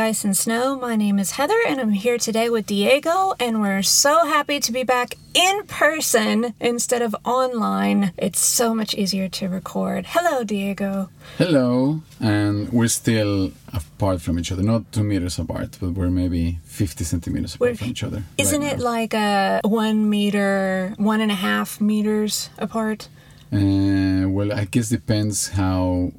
life in the land of the ice and snow. My name is Heather, and I'm here today with Diego, and we're so happy to be back in person instead of online. It's so much easier to record. Hello, Diego. Hello, and we're still apart from each other, not two meters apart, but we're maybe 50 centimeters apart We're- from each other. Isn't right it now. like a one meter, one and a half meters apart? Uh, well, I guess depends how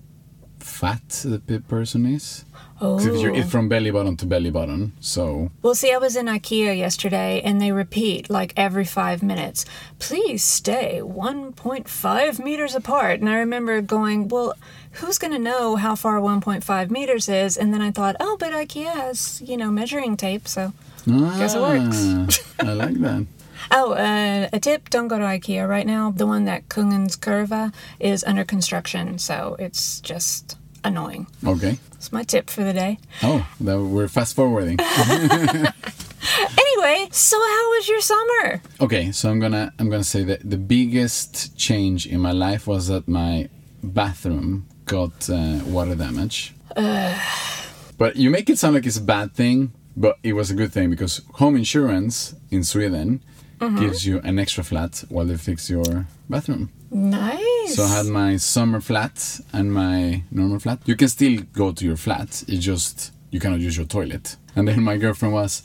fat the pe- person is. 'Cause if you're Oh. it's from belly button to belly button, so Well, see, I was in IKEA yesterday and they repeat like every five minutes, please stay 1.5 meters apart. And I remember going, well, who's going to know how far 1.5 meters is? And then I thought, oh, but IKEA has, you know, measuring tape. So, Guess it works. Ah, I like that. oh, uh, a tip don't go to IKEA right now. The one that Kungens Kurva is under construction. So it's just annoying. Okay. It's my tip for the day. Oh, that we're fast forwarding. Anyway, so how was your summer? Okay, so I'm gonna I'm gonna say that the biggest change in my life was that my bathroom got uh, water damage. But you make it sound like it's a bad thing, but it was a good thing because home insurance in Sweden gives you an extra flat while they fix your bathroom. Nice. So I had my summer flat and my normal flat. You can still go to your flat. It just you cannot use your toilet. And then my girlfriend was,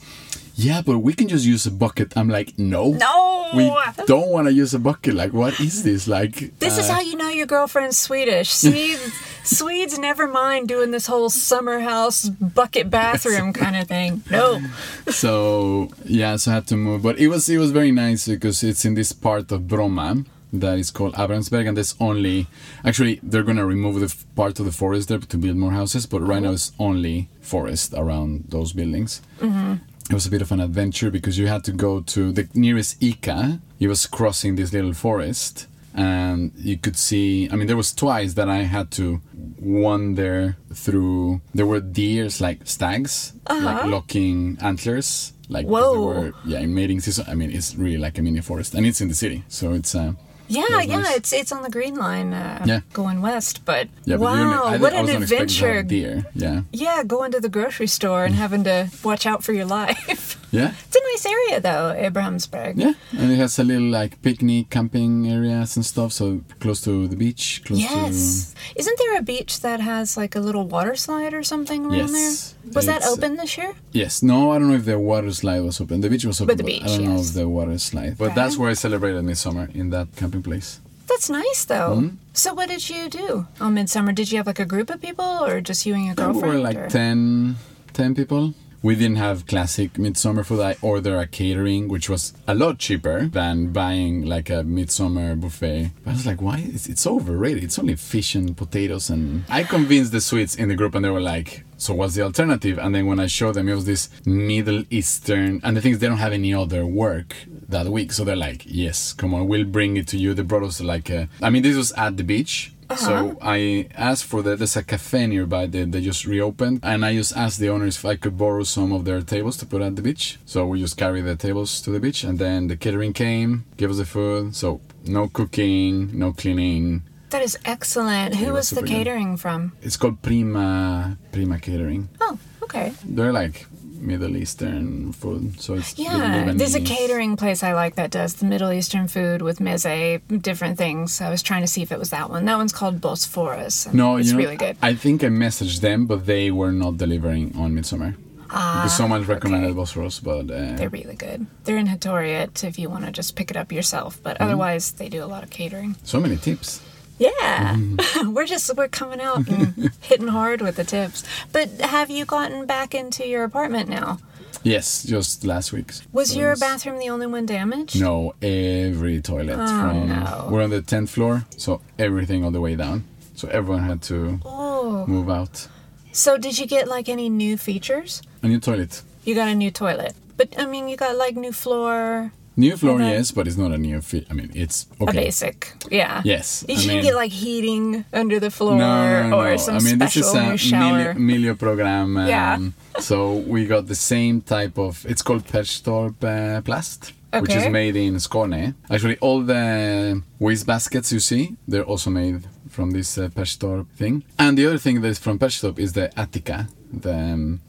"Yeah, but we can just use a bucket." I'm like, "No, No. we don't want to use a bucket. Like, what is this? Like, This is uh, how you know your girlfriend's Swedish. Swedes, Swedes never mind doing this whole summer house bucket bathroom kind of thing. No. so yeah, so I had to move. But it was it was very nice because it's in this part of Bromma that is called Abrahamsberg, and there's only actually they're gonna remove the f- part of the forest there to build more houses, but right now it's only forest around those buildings. Mm-hmm. It was a bit of an adventure because you had to go to the nearest Ica. It was crossing this little forest, and you could see. I mean, there was twice that I had to wander through. There were deers like stags, like locking antlers, like Whoa. were yeah in mating season. I mean, it's really like a mini forest, and it's in the city, so it's uh, Yeah, yeah, nice. it's it's on the Green Line uh, Yeah. going west. But yeah. But wow, I, what I an was not expecting to have adventure! deer. Yeah, Yeah, going to the grocery store and having to watch out for your life. Yeah. it's a nice area though, Abrahamsberg. Yeah, and it has a little like picnic, camping areas and stuff. So close to the beach, close to. Yes. Isn't there a beach that has like a little water slide or something around Yes, there? Was that open this year? Yes, no, I don't know if the water slide was open. The beach was open, But the but beach, I don't know if the water slide. But that's where I celebrated midsummer in that camping place. That's nice though. Mm-hmm. So what did you do on midsummer? Did you have like a group of people or just you and your Yeah, we girlfriend? were like or- 10, 10 people. We didn't have classic midsummer food. I ordered a catering, which was a lot cheaper than buying like a midsummer buffet. I was like, why? It's, it's overrated. It's only fish and potatoes. And I convinced the Swedes in the group, and they were like, so what's the alternative? And then when I showed them, it was this Middle Eastern, and the thing is, they don't have any other work that week. So they're like, yes, come on, we'll bring it to you. They brought us like a, I mean, this was at the beach. So uh-huh. I asked for the there's a cafe nearby that they just reopened, and I just asked the owners if I could borrow some of their tables to put at the beach. So we just carry the tables to the beach, and then the catering came, gave us the food. So no cooking, no cleaning. That is excellent. Who was was the super good. catering from? It's called Prima Prima Catering. Oh, okay. They're like Middle Eastern food, so it's Yeah, there's a catering place I like that does the Middle Eastern food with meze, different things. I was trying to see if it was that one. That one's called Bosphorus. No, it's you know, really good. I think I messaged them, but they were not delivering on Midsummer. because someone recommended Bosphorus, but uh, They're really good. They're in Hötorget if you want to just pick it up yourself, but Mm-hmm. otherwise they do a lot of catering. so many tips. Yeah, Mm-hmm. we're just we're coming out and hitting hard with the tips. But have you gotten back into your apartment now? Yes, just last week. Was So your it's- bathroom the only one damaged? No, every toilet Oh, from no. we're on the tenth floor, so everything on the way down. So everyone had to Oh, move out. so did you get like any new features? A new toilet. You got a new toilet, but I mean, you got like new floor, New floor, Okay. yes, but it's not a new fit. I mean, it's okay. a basic, yeah. Yes, You I should mean- get like heating under the floor No, no, no, or no. some I mean, this special is a shower. Milio, Milio program. Um, Yeah. So we got the same type of. It's called Perstorp uh, Plast, which is made in Skåne. Actually, all the waste baskets you see, they're also made from this uh, Perstorp thing. And the other thing that is from Perstorp is the ättika, the um,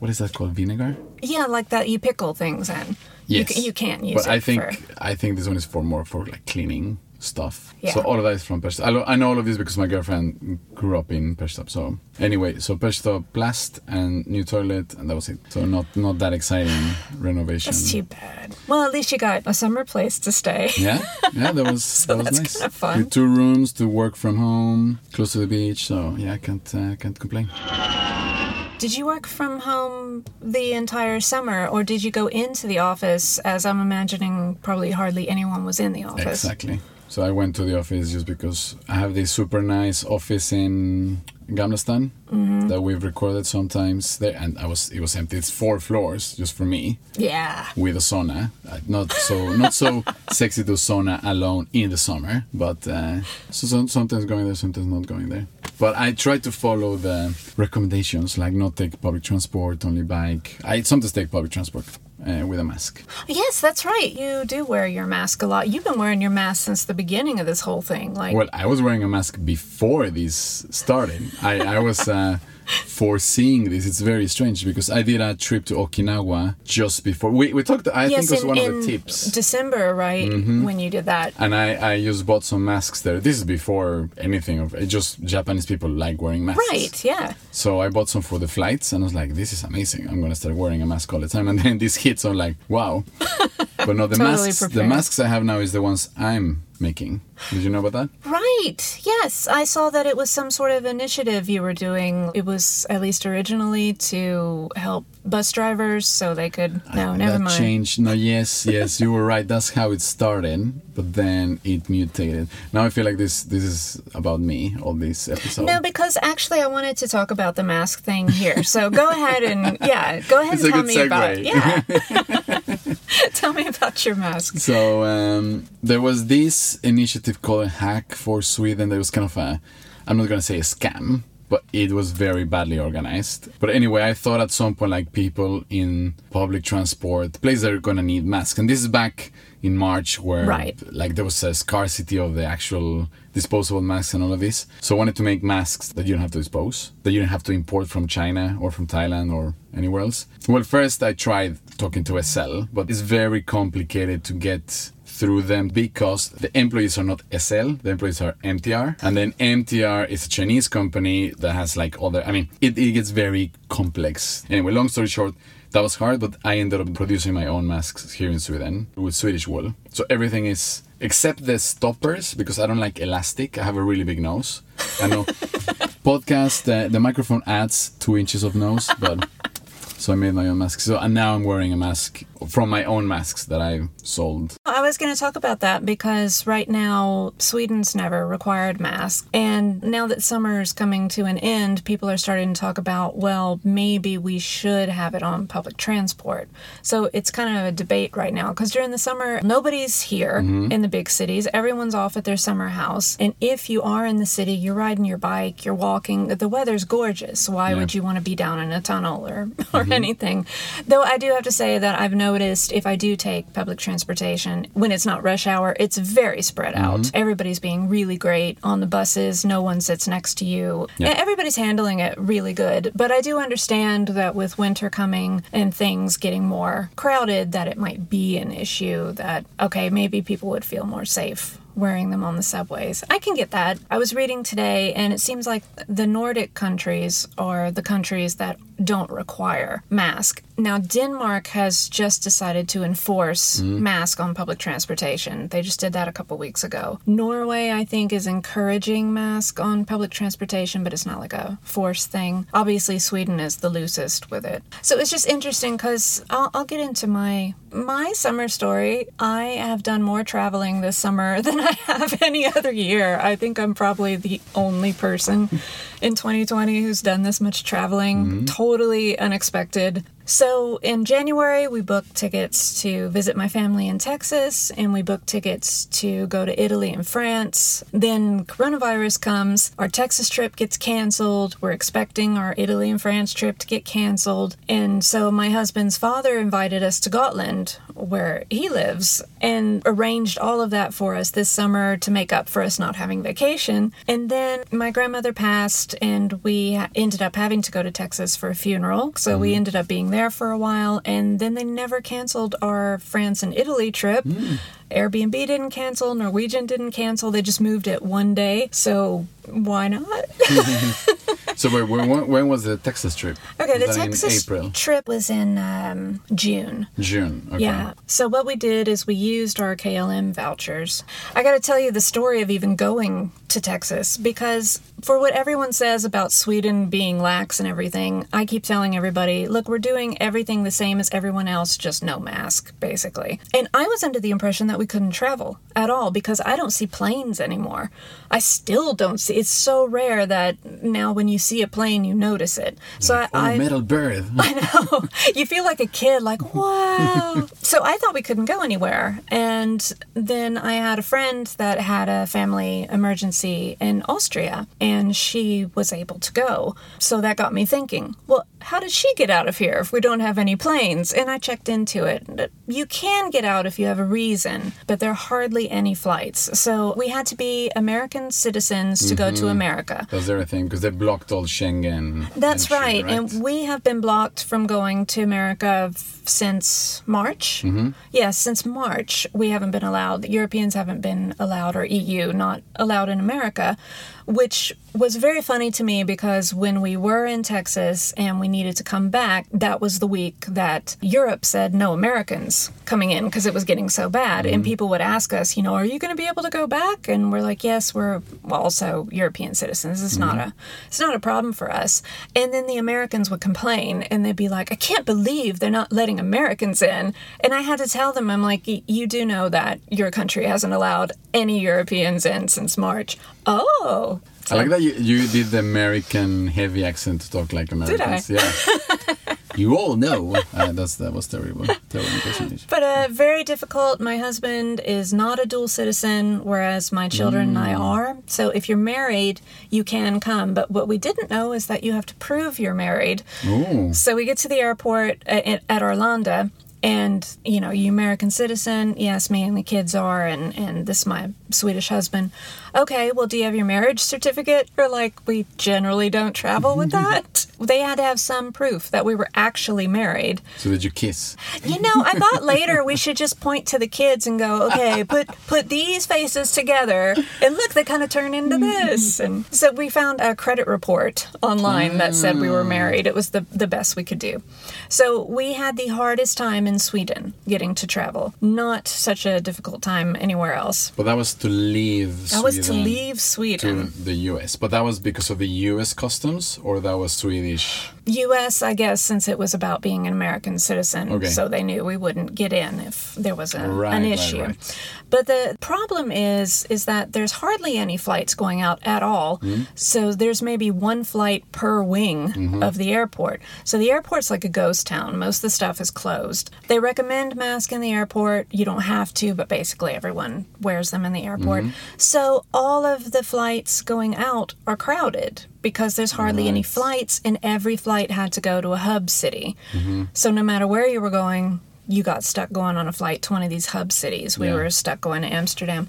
what is that called? Vinegar. Yeah, like that you pickle things in. You, Yes. c- you can't use But it I think for. I think this one is for more for like cleaning stuff. Yeah. So all of that is from Perstorp. I, lo- I know all of this because my girlfriend grew up in Perstorp. So anyway, so Perstorp blast and new toilet, and that was it. So not not that exciting renovation. That's too bad. Well, at least you got a summer place to stay. Yeah, yeah, that was that was that's nice. kinda fun. With two rooms to work from home, close to the beach. So yeah, I can't uh, can't complain. Did you work from home the entire summer, or did you go into the office? As I'm imagining, probably hardly anyone was in the office. Exactly. So I went to the office just because I have this super nice office in Gamla stan Mm-hmm. that we've recorded sometimes there, and I was it was empty. It's four floors just for me Yeah. with a sauna. Uh, Not so not so sexy to sauna alone in the summer, but uh, so, some sometimes going there, sometimes not going there. But I try to follow the recommendations, like not take public transport, only bike. I sometimes take public transport uh, with a mask. Yes, that's right. You do wear your mask a lot. You've been wearing your mask since the beginning of this whole thing. Like, Well, I was wearing a mask before this started. I, I was uh, foreseeing this. It's very strange because I did a trip to Okinawa just before. We, we talked, I yes, think it was in, one of the tips. Mm-hmm. December, right? When you did that. And I, I just bought some masks there. This is before anything of it. Just Japanese people like wearing masks. Right, yeah. So I bought some for the flights and I was like, this is amazing. I'm going to start wearing a mask all the time. And then this hits, I'm like, wow. But no, the Totally masks, the masks I have now is the ones I'm making. Did you know about that? Right. Yes, I saw that it was some sort of initiative you were doing. It was at least originally to help bus drivers so they could. No, never that mind. changed. No, yes, yes, you were right. That's how it started, but then it mutated. Now I feel like this this is about me. All this episode. No, because actually, I wanted to talk about the mask thing here. So go ahead and yeah, go ahead It's and tell me about yeah. tell me about your mask. So um, there was this initiative called Hack for Sweden. That was kind of a, I'm not gonna say a scam, but it was very badly organized. But anyway, I thought at some point like people in public transport, places that are gonna need masks, and this is back in March where Right. like there was a scarcity of the actual disposable masks and all of this. So I wanted to make masks that you don't have to dispose, that you don't have to import from China or from Thailand or anywhere else. Well, first I tried talking to SL, but it's very complicated to get through them because the employees are not SL, the employees are MTR, and then MTR is a Chinese company that has like all the. I mean, it, it gets very complex. Anyway, long story short, that was hard, but I ended up producing my own masks here in Sweden with Swedish wool. So everything is except the stoppers because I don't like elastic. I have a really big nose. I know podcast the, the microphone adds two inches of nose, but so I made my own mask. So and now I'm wearing a mask from my own masks that I sold. I was going to talk about that because right now Sweden's never required masks. And now that summer is coming to an end, people are starting to talk about, well, maybe we should have it on public transport. So it's kind of a debate right now because during the summer, nobody's here mm-hmm. in the big cities. Everyone's off at their summer house. And if you are in the city, you're riding your bike, you're walking, the weather's gorgeous. Why Yeah. would you want to be down in a tunnel or, or mm-hmm. anything? Though I do have to say that I've noticed if I do take public transportation, when it's not rush hour, it's very spread mm-hmm. out. Everybody's being really great on the buses, no one sits next to you. Yeah. Everybody's handling it really good. But I do understand that with winter coming and things getting more crowded, that it might be an issue that, okay, maybe people would feel more safe wearing them on the subways. I can get that. I was reading today, and it seems like the Nordic countries are the countries that don't require mask. Now, Denmark has just decided to enforce mm-hmm. mask on public transportation. They just did that a couple weeks ago. Norway, I think, is encouraging mask on public transportation, but it's not like a forced thing. Obviously, Sweden is the loosest with it. So it's just interesting because I'll, I'll get into my my summer story. I have done more traveling this summer than I have any other year. I think I'm probably the only person in 2020 who's done this much traveling. Mm-hmm. Totally unexpected. So in January, we booked tickets to visit my family in Texas, and we booked tickets to go to Italy and France. Then coronavirus comes, our Texas trip gets canceled. We're expecting our Italy and France trip to get canceled. And so my husband's father invited us to Gotland, where he lives, and arranged all of that for us this summer to make up for us not having vacation. And then my grandmother passed, and we ended up having to go to Texas for a funeral. So we mm-hmm. ended up being there for a while, and then they never canceled our France and Italy trip. Airbnb didn't cancel, Norwegian didn't cancel. They just moved it one day. So why not? So wait, when, when, was the Texas trip? Okay, the Was Texas trip was in um, June. June. Okay. Yeah. So what we did is we used our KLM vouchers. I got to tell you the story of even going to Texas because for what everyone says about Sweden being lax and everything, I keep telling everybody, look, we're doing everything the same as everyone else, just no mask, basically. And I was under the impression that we couldn't travel at all because I don't see planes anymore. I still don't see. It's so rare that now when you see a plane, you notice it. So oh, I, Oh, I metal bird. I know. You feel like a kid, like, wow. so I thought we couldn't go anywhere. And then I had a friend that had a family emergency in Austria, and she was able to go. So that got me thinking, well, how did she get out of here if we don't have any planes? And I checked into it. You can get out if you have a reason, but there are hardly any flights. So we had to be American citizens to go to America. That's everything because they blocked all Schengen. That's entry, right. And we have been blocked from going to America f- since March. Mm-hmm. Yes, since March. We haven't been allowed, the Europeans haven't been allowed, or EU not allowed in America, which was very funny to me because when we were in Texas and we needed to come back, that was the week that Europe said no Americans coming in because it was getting so bad. And mm-hmm. people would ask us, you know, are you going to be able to go back? And we're like, yes, we're also European citizens. It's not mm-hmm. a it's not a problem for us. And then the Americans would complain and they'd be like, I can't believe they're not letting Americans in. And I had to tell them, I'm like, "Y- you do know that your country hasn't allowed any Europeans in since March. Oh. I like that you, you did the American heavy accent to talk like Americans. Yeah. you all know. Uh, that's that was terrible. Terrible impersonation. But uh, very difficult. My husband is not a dual citizen, whereas my children and I are. So if you're married, you can come. But what we didn't know is that you have to prove you're married. Oh. So we get to the airport at, at Arlanda, and you know, you American citizen? Yes, me and the kids are, and and this is my Swedish husband. Okay, well, do you have your marriage certificate? Or like, we generally don't travel with mm-hmm. that. they had to have some proof that we were actually married. So did you kiss? You know, I thought later we should just point to the kids and go, okay, put put these faces together, and look, they kind of turn into mm-hmm. this. And so we found a credit report online that said we were mm. married. It was the the best we could do. So we had the hardest time in Sweden getting to travel. Not such a difficult time anywhere else. But that was to leave That was Sweden to leave Sweden to the US. But that was because of the US customs or that was Swedish? U.S., I guess, since it was about being an American citizen, Okay. so they knew we wouldn't get in if there was a, Right, an right, issue. right. But the problem is, is that there's hardly any flights going out at all. Mm-hmm. So there's maybe one flight per wing Mm-hmm. of the airport. So the airport's like a ghost town. Most of the stuff is closed. They recommend mask in the airport. You don't have to, but basically everyone wears them in the airport. Mm-hmm. So all of the flights going out are crowded because there's hardly any flights, and every flight had to go to a hub city. Mm-hmm. So no matter where you were going, you got stuck going on a flight to one of these hub cities. We Yeah. were stuck going to Amsterdam.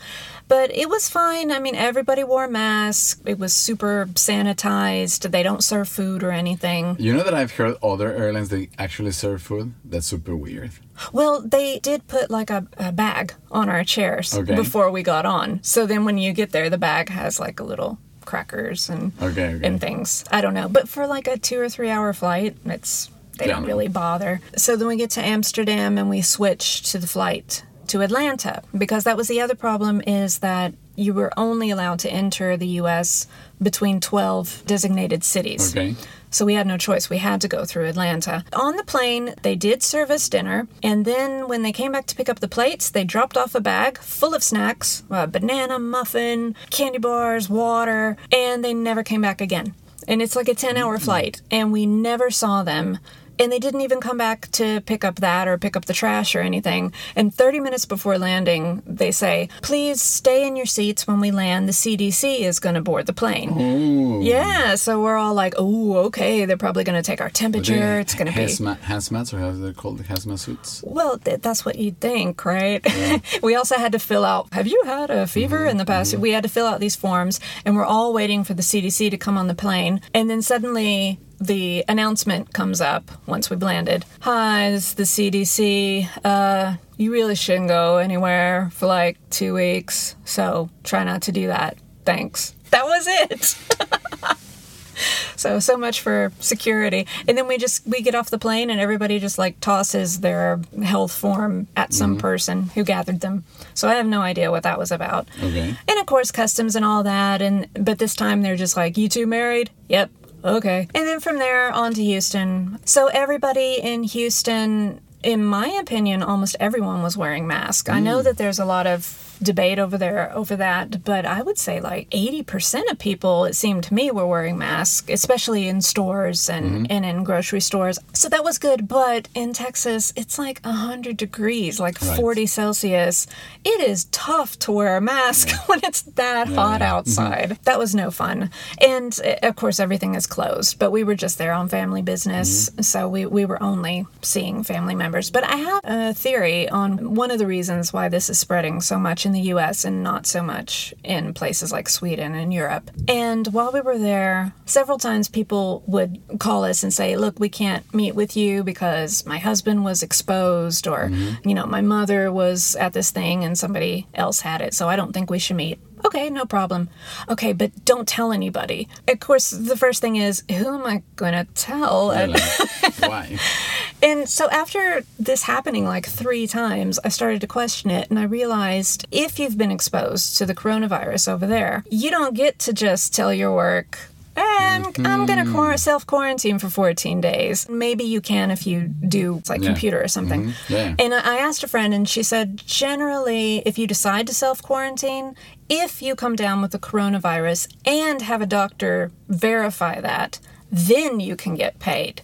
But it was fine. I mean, everybody wore masks. It was super sanitized. They don't serve food or anything. You know that I've heard other airlines they actually serve food? That's super weird. Well, they did put like a, a bag on our chairs Okay. before we got on. So then when you get there, the bag has like a little crackers and Okay, okay. and things. I don't know, but for like a two or three hour flight, it's they Yeah. don't really bother. So then we get to Amsterdam and we switch to the flight to Atlanta because that was the other problem is that you were only allowed to enter the U.S. between 12 designated cities. Okay. So we had no choice. We had to go through Atlanta. On the plane, they did serve us dinner. And then when they came back to pick up the plates, they dropped off a bag full of snacks a banana, muffin, candy bars, water, and they never came back again. And it's like a 10 hour mm-hmm. flight. And we never saw them And they didn't even come back to pick up that or pick up the trash or anything. And 30 minutes before landing, they say, please stay in your seats when we land. The CDC is going to board the plane. Ooh. Yeah, so we're all like, oh, okay, they're probably going to take our temperature. It's going to be. hazmat, hazmats or how they're called hazmat suits. Well, th- that's what you'd think, right? we also had to fill out, have you had a fever mm-hmm. in the past? Mm-hmm. We had to fill out these forms, and we're all waiting for the CDC to come on the plane. And then suddenly, the announcement comes up once we've landed. Hi, this is the CDC. Uh, you really shouldn't go anywhere for like two weeks, so try not to do that. Thanks. That was it. So so much for security. And then we just we get off the plane and everybody just like tosses their health form at some person who gathered them. So I have no idea what that was about. Okay. And of course customs and all that and but this time they're just like you two married? Yep. Okay. And then from there on to Houston. So everybody in Houston in my opinion, almost everyone was wearing masks. I know mm. that there's a lot of debate over there over that, but I would say like 80% of people, it seemed to me, were wearing masks, especially in stores and, mm-hmm. and in grocery stores. So that was good. But in Texas, it's like 100 degrees, like Right. 40 Celsius. It is tough to wear a mask when it's that hot yeah. Mm-hmm. outside. That was no fun. And uh, of course, everything is closed, but we were just there on family business. Mm-hmm. So we, we were only seeing family members. But I have a theory on one of the reasons why this is spreading so much in the US and not so much in places like Sweden and Europe. And while we were there, several times people would call us and say, Look, we can't meet with you because my husband was exposed, or, mm-hmm. you know, my mother was at this thing and somebody else had it, so I don't think we should meet. Okay, no problem. Okay, but don't tell anybody. Of course, the first thing is, who am I going to tell? Like, why? And so after this happening like three times, I started to question it and I realized if you've been exposed to the coronavirus over there, you don't get to just tell your work, "Eh, I'm, I'm going to self quarantine for 14 days. Maybe you can if you do like Yeah. computer or something. Yeah. And I I asked a friend, and she said generally, if you decide to self quarantine, if you come down with the coronavirus and have a doctor verify that, then you can get paid.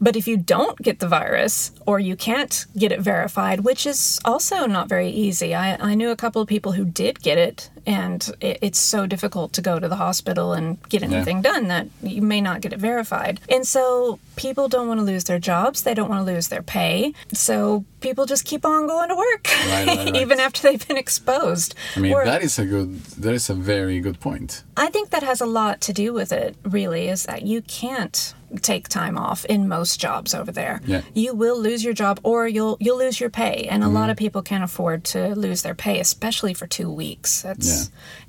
But if you don't get the virus or you can't get it verified, which is also not very easy, I, I knew a couple of people who did get it, and it, it's so difficult to go to the hospital and get anything done that you may not get it verified. And so people don't want to lose their jobs, they don't want to lose their pay. So people just keep on going to work, Right, right, right. even after they've been exposed. I mean, Or- that is a good. That is a very good point. I think that has a lot to do with it, really, is that you can't take time off in most jobs over there. Yeah. You will lose your job or you'll you'll lose your pay. And a mm-hmm. lot of people can't afford to lose their pay, especially for two weeks. That's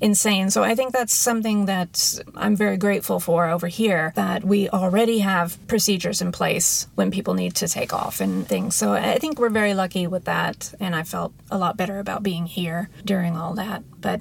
insane. So I think that's something that I'm very grateful for over here, that we already have procedures in place when people need to take off and things. So I think we're very lucky with that. And I felt a lot better about being here during all that. But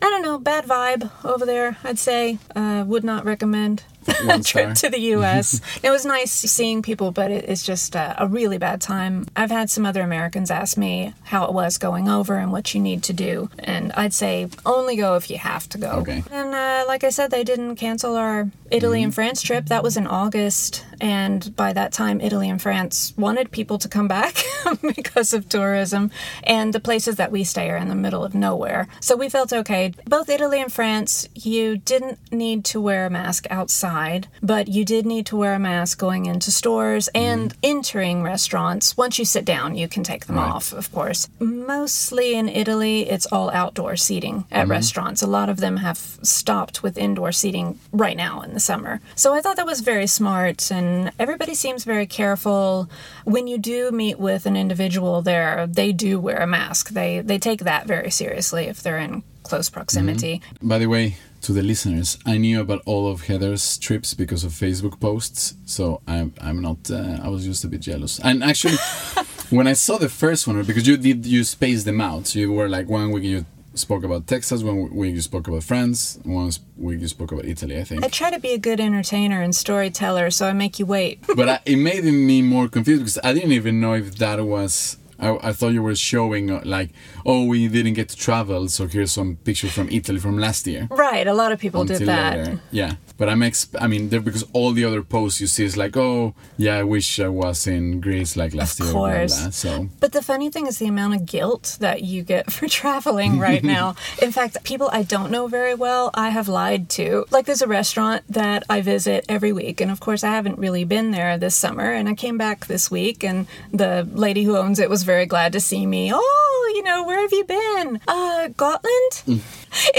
I don't know, bad vibe over there, I'd say. Uh, would not recommend One trip to the U.S. it was nice seeing people, but it, it's just uh, a really bad time. I've had some other Americans ask me how it was going over and what you need to do, and I'd say only go if you have to go. Okay. And uh, like I said, they didn't cancel our Italy and France trip. That was in August, and by that time, Italy and France wanted people to come back because of tourism, and the places that we stay are in the middle of nowhere. So we felt okay. Both Italy and France, you didn't need to wear a mask outside, but you did need to wear a mask going into stores and mm-hmm. entering restaurants. Once you sit down, you can take them Right. off, of course. Mostly in Italy, it's all outdoor seating at mm-hmm. restaurants. A lot of them have stopped with indoor seating right now in the summer. So I thought that was very smart, and everybody seems very careful. When you do meet with an individual there, they do wear a mask. They they take that very seriously if they're in close mm-hmm. proximity. By the way, to the listeners, I knew about all of Heather's trips because of Facebook posts, so I'm I'm not. Uh, I was just a bit jealous. And actually, when I saw the first one, because you did you spaced them out, so you were like one week you spoke about Texas, one week you spoke about France, one week you spoke about Italy, I think. I try to be a good entertainer and storyteller, so I make you wait. but I, it made me more confused because I didn't even know if that was I, I thought you were showing uh, like, oh, we didn't get to travel, so here's some pictures from Italy from last year. Right, a lot of people did that. later. Yeah, but I'm exp- I mean, because all the other posts you see is like, oh, yeah, I wish I was in Greece like last Of year. blah, course. So But the funny thing is the amount of guilt that you get for traveling right now. In fact, people I don't know very well, I have lied to. Like, there's a restaurant that I visit every week, and of course, I haven't really been there this summer. And I came back this week, and the lady who owns it was very glad to see me. Oh, you know, where have you been? Uh, Gotland?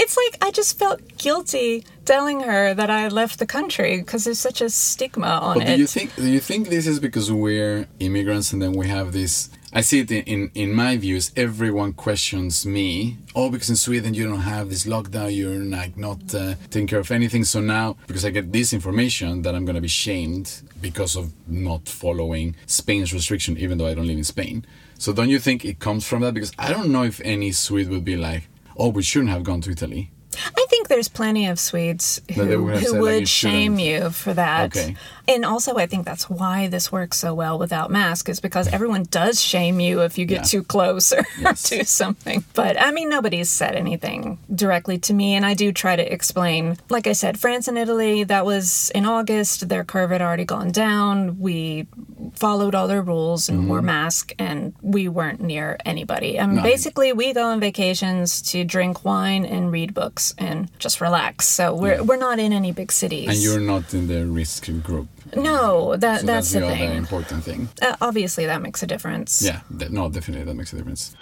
It's like I just felt guilty telling her that I left the country because there's such a stigma on But it. do you think do you think this is because we're immigrants and then we have this? I see it in, in, in my views. Everyone questions me. Oh, because in Sweden you don't have this lockdown. You're like not uh, taking care of anything. So now, because I get this information, that I'm gonna be shamed because of not following Spain's restriction, even though I don't live in Spain. So don't you think it comes from that? Because I don't know if any Swede would be like, oh, we shouldn't have gone to Italy. I think there's plenty of Swedes who, would who said, like, would you shame you for that. Okay. And also, I think that's why this works so well without mask, is because everyone does shame you if you get Yeah. too close or Yes. do something. But I mean, nobody's said anything directly to me, and I do try to explain. Like I said, France and Italy, that was in August. Their curve had already gone down. We followed all their rules and wore masks, and we weren't near anybody. Um, I mean, No. basically, we go on vacations to drink wine and read books and just relax. So we're we're not in any big cities. And you're not in the risk group. no, that So that's, that's, the the other thing. important thing. Uh, obviously, that makes a difference. Yeah, no, definitely that makes a difference.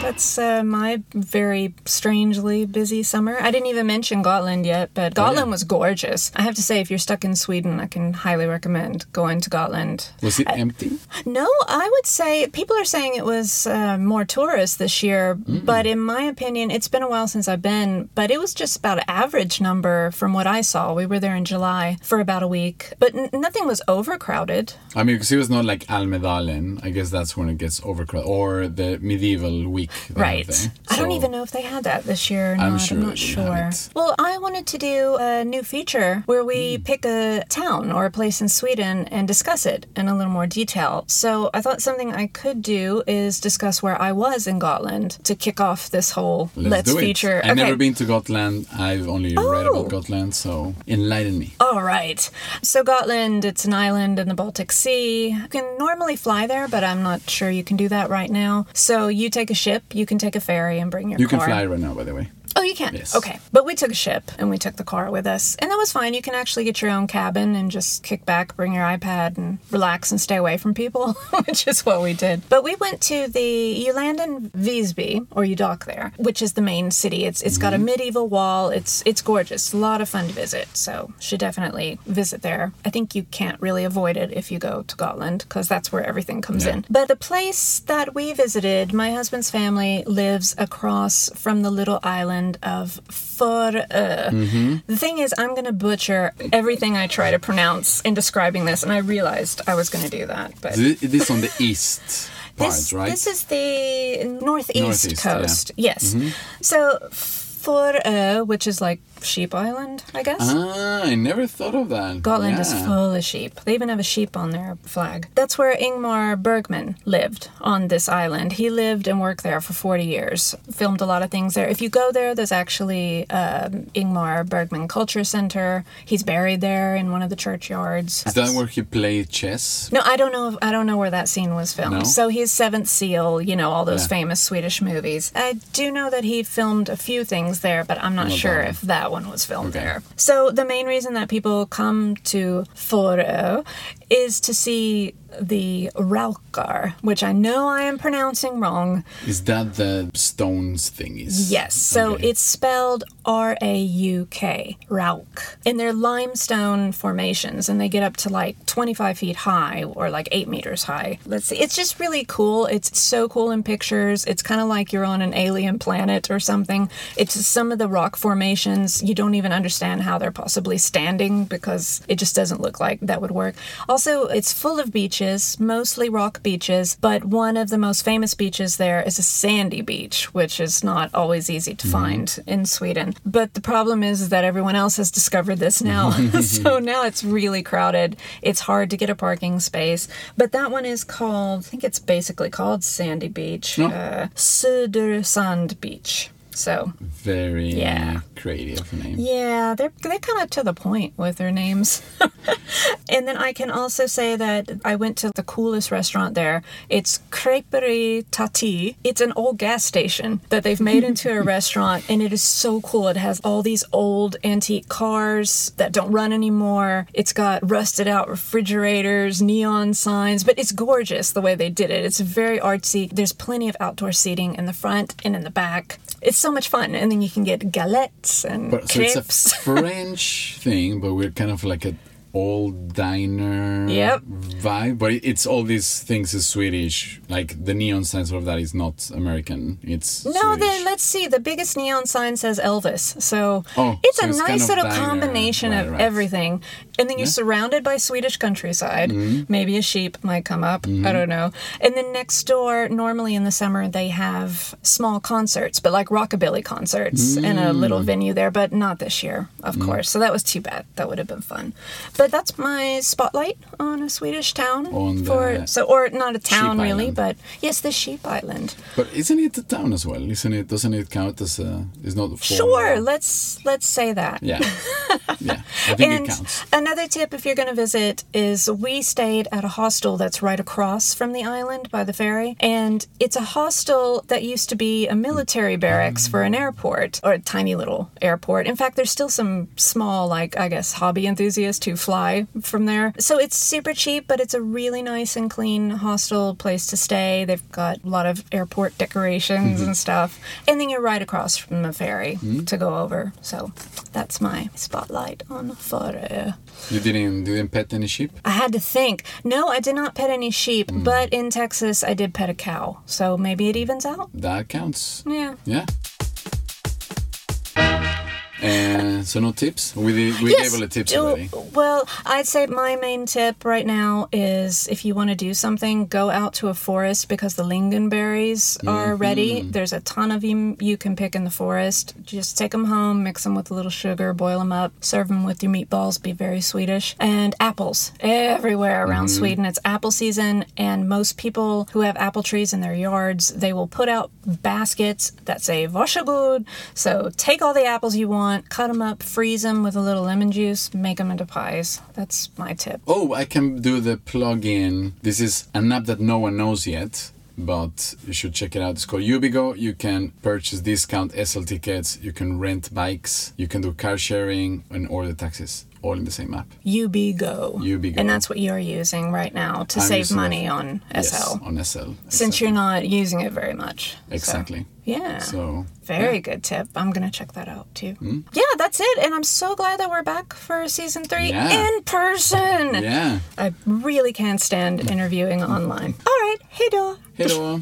That's uh, my very strangely busy summer. I didn't even mention Gotland yet, but Gotland Oh, yeah. was gorgeous. I have to say, if you're stuck in Sweden, I can highly recommend going to Gotland. Was it empty? No, I would say people are saying it was uh, more tourists this year, but in my opinion, it's been a while since I've been, but it was just about an average number from what I saw. We were there in July for about a week, but n- nothing was overcrowded. I mean, because it was not like Almedalen. I guess that's when it gets overcrowded, or the medieval week. Have Right. there. I don't even know if they had that this year or not. I'm I'm, not sure. Well, I wanted to do a new feature where we Hmm. pick a town or a place in Sweden and discuss it in a little more detail. So I thought something I could do is discuss where I was in Gotland to kick off this whole Let's, let's, it. feature. I've never been to Gotland. I've only read Oh. about Gotland, so enlighten me. All right. So Gotland, it's an island in the Baltic Sea. You can normally fly there, but I'm not sure you can do that right now. So you take a ship, you can take a ferry and bring your You can car. fly right now, by the way. Oh, you can? Yes. Okay. But we took a ship and we took the car with us. And that was fine. You can actually get your own cabin and just kick back, bring your iPad, and relax and stay away from people, which is what we did. But we went to the, you land in Visby, or you dock there, which is the main city. It's It's got a mm-hmm. medieval wall. It's it's gorgeous. A lot of fun to visit. So should definitely visit there. I think you can't really avoid it if you go to Gotland because that's where everything comes Yeah. in. But the place that we visited, my husband's family lives across from the little island of Fårö. The thing is, I'm going to butcher everything I try to pronounce in describing this, and I realized I was going to do that. But this on the east part, this, right? this is the northeast, Northeast, yeah. Mm-hmm. coast. Yes. So Fårö, which is like Sheep Island, I guess. ah, I never thought of that. Gotland is full of sheep. They even have a sheep on their flag. That's where Ingmar Bergman lived on this island. He lived and worked there for 40 years, filmed a lot of things there. If you go there, there's actually um, Ingmar Bergman Culture Center. He's buried there in one of the churchyards. Is that where he played chess? No, I don't know. If, I don't know where that scene was filmed. No? So he's Seventh Seal, you know, all those Yeah. famous Swedish movies. I do know that he filmed a few things there, but I'm not sure that if that one was filmed Okay. there. So the main reason that people come to Fårö is to see the Raukar, which I know I am pronouncing wrong. Is that the stones thingies? Yes, so Okay. it's spelled R A U K, Rauk. And they're limestone formations, and they get up to like 25 feet high or like 8 meters high. Let's see, it's just really cool. It's so cool in pictures. It's kind of like you're on an alien planet or something. It's some of the rock formations, you don't even understand how they're possibly standing because it just doesn't look like that would work. Also, it's full of beaches. Beaches, mostly rock beaches, but one of the most famous beaches there is a sandy beach, which is not always easy to find in Sweden. But the problem is that everyone else has discovered this now. so now it's really crowded. It's hard to get a parking space. But that one is called, I think it's basically called Sandy Beach, No. uh, Sudersand Beach. So Very Yeah. creative name. yeah, they're they're kind of to the point with their names. and then I can also say that I went to the coolest restaurant there. It's Creperie Tati. It's an old gas station that they've made into a restaurant, and it is so cool. It has all these old antique cars that don't run anymore. It's got rusted out refrigerators, neon signs, but it's gorgeous the way they did it. It's very artsy. There's plenty of outdoor seating in the front and in the back. It's so much fun, and then you can get galettes and But, so it's a. French thing, but we're kind of like a old diner Yep. vibe. But it's all these things is Swedish. Like the neon signs of that is not American. It's No, then let's see. The biggest neon sign says Elvis, so Oh, it's so a it's kind nice of little diner. combination Right, of right. everything. And then you're surrounded by Swedish countryside. Mm-hmm. Maybe a sheep might come up. I don't know. And then next door, normally in the summer, they have small concerts, but like rockabilly concerts in a Mm. little venue there. But not this year, of course. So that was too bad. That would have been fun. But that's my spotlight on a Swedish town. On for so or not a town really, Island. but yes, the Sheep Island. But isn't it a town as well? Isn't it? Doesn't it count as a? It's not a Sure, let's let's say that. Yeah, yeah. I think And it counts. another tip if you're going to visit is we stayed at a hostel that's right across from the island by the ferry. And it's a hostel that used to be a military barracks for an airport or a tiny little airport. In fact, there's still some small, like, I guess, hobby enthusiasts who fly from there. So it's super cheap, but it's a really nice and clean hostel place to stay. They've got a lot of airport decorations and stuff. And then you're right across from the ferry to go over. So that's my spotlight on Fårö. You didn't didn't pet any sheep. I had to think. No, I did not pet any sheep, Hmm. but in Texas I did pet a cow. So maybe it evens out. That counts. Yeah. Yeah. And so no tips. We did, we Yes, gave all the tips already. Well, I'd say my main tip right now is if you want to do something, go out to a forest because the lingonberries are ready. Mm-hmm. There's a ton of them you can pick in the forest. Just take them home, mix them with a little sugar, boil them up, serve them with your meatballs, be very Swedish. And apples everywhere around Mm-hmm. Sweden. It's apple season, and most people who have apple trees in their yards, they will put out baskets that say varsågod. So take all the apples you want, cut them up, freeze them with a little lemon juice, make them into pies. That's my tip. Oh, I can do the plug-in. This is an app that no one knows yet, but you should check it out. It's called Ubigo. You can purchase discount SL tickets. You can rent bikes. You can do car sharing and order taxis, all in the same app. Ubigo. Ubigo. And that's what you're using right now to I'm save money it. on SL. Yes, on SL. Since you're not using it very much. So, exactly. yeah. So Very good tip. I'm going to check that out too. Hmm? Yeah, that's it. And I'm so glad that we're back for season three Yeah. in person. yeah. I really can't stand interviewing online. All right. Hey, do. Hej då.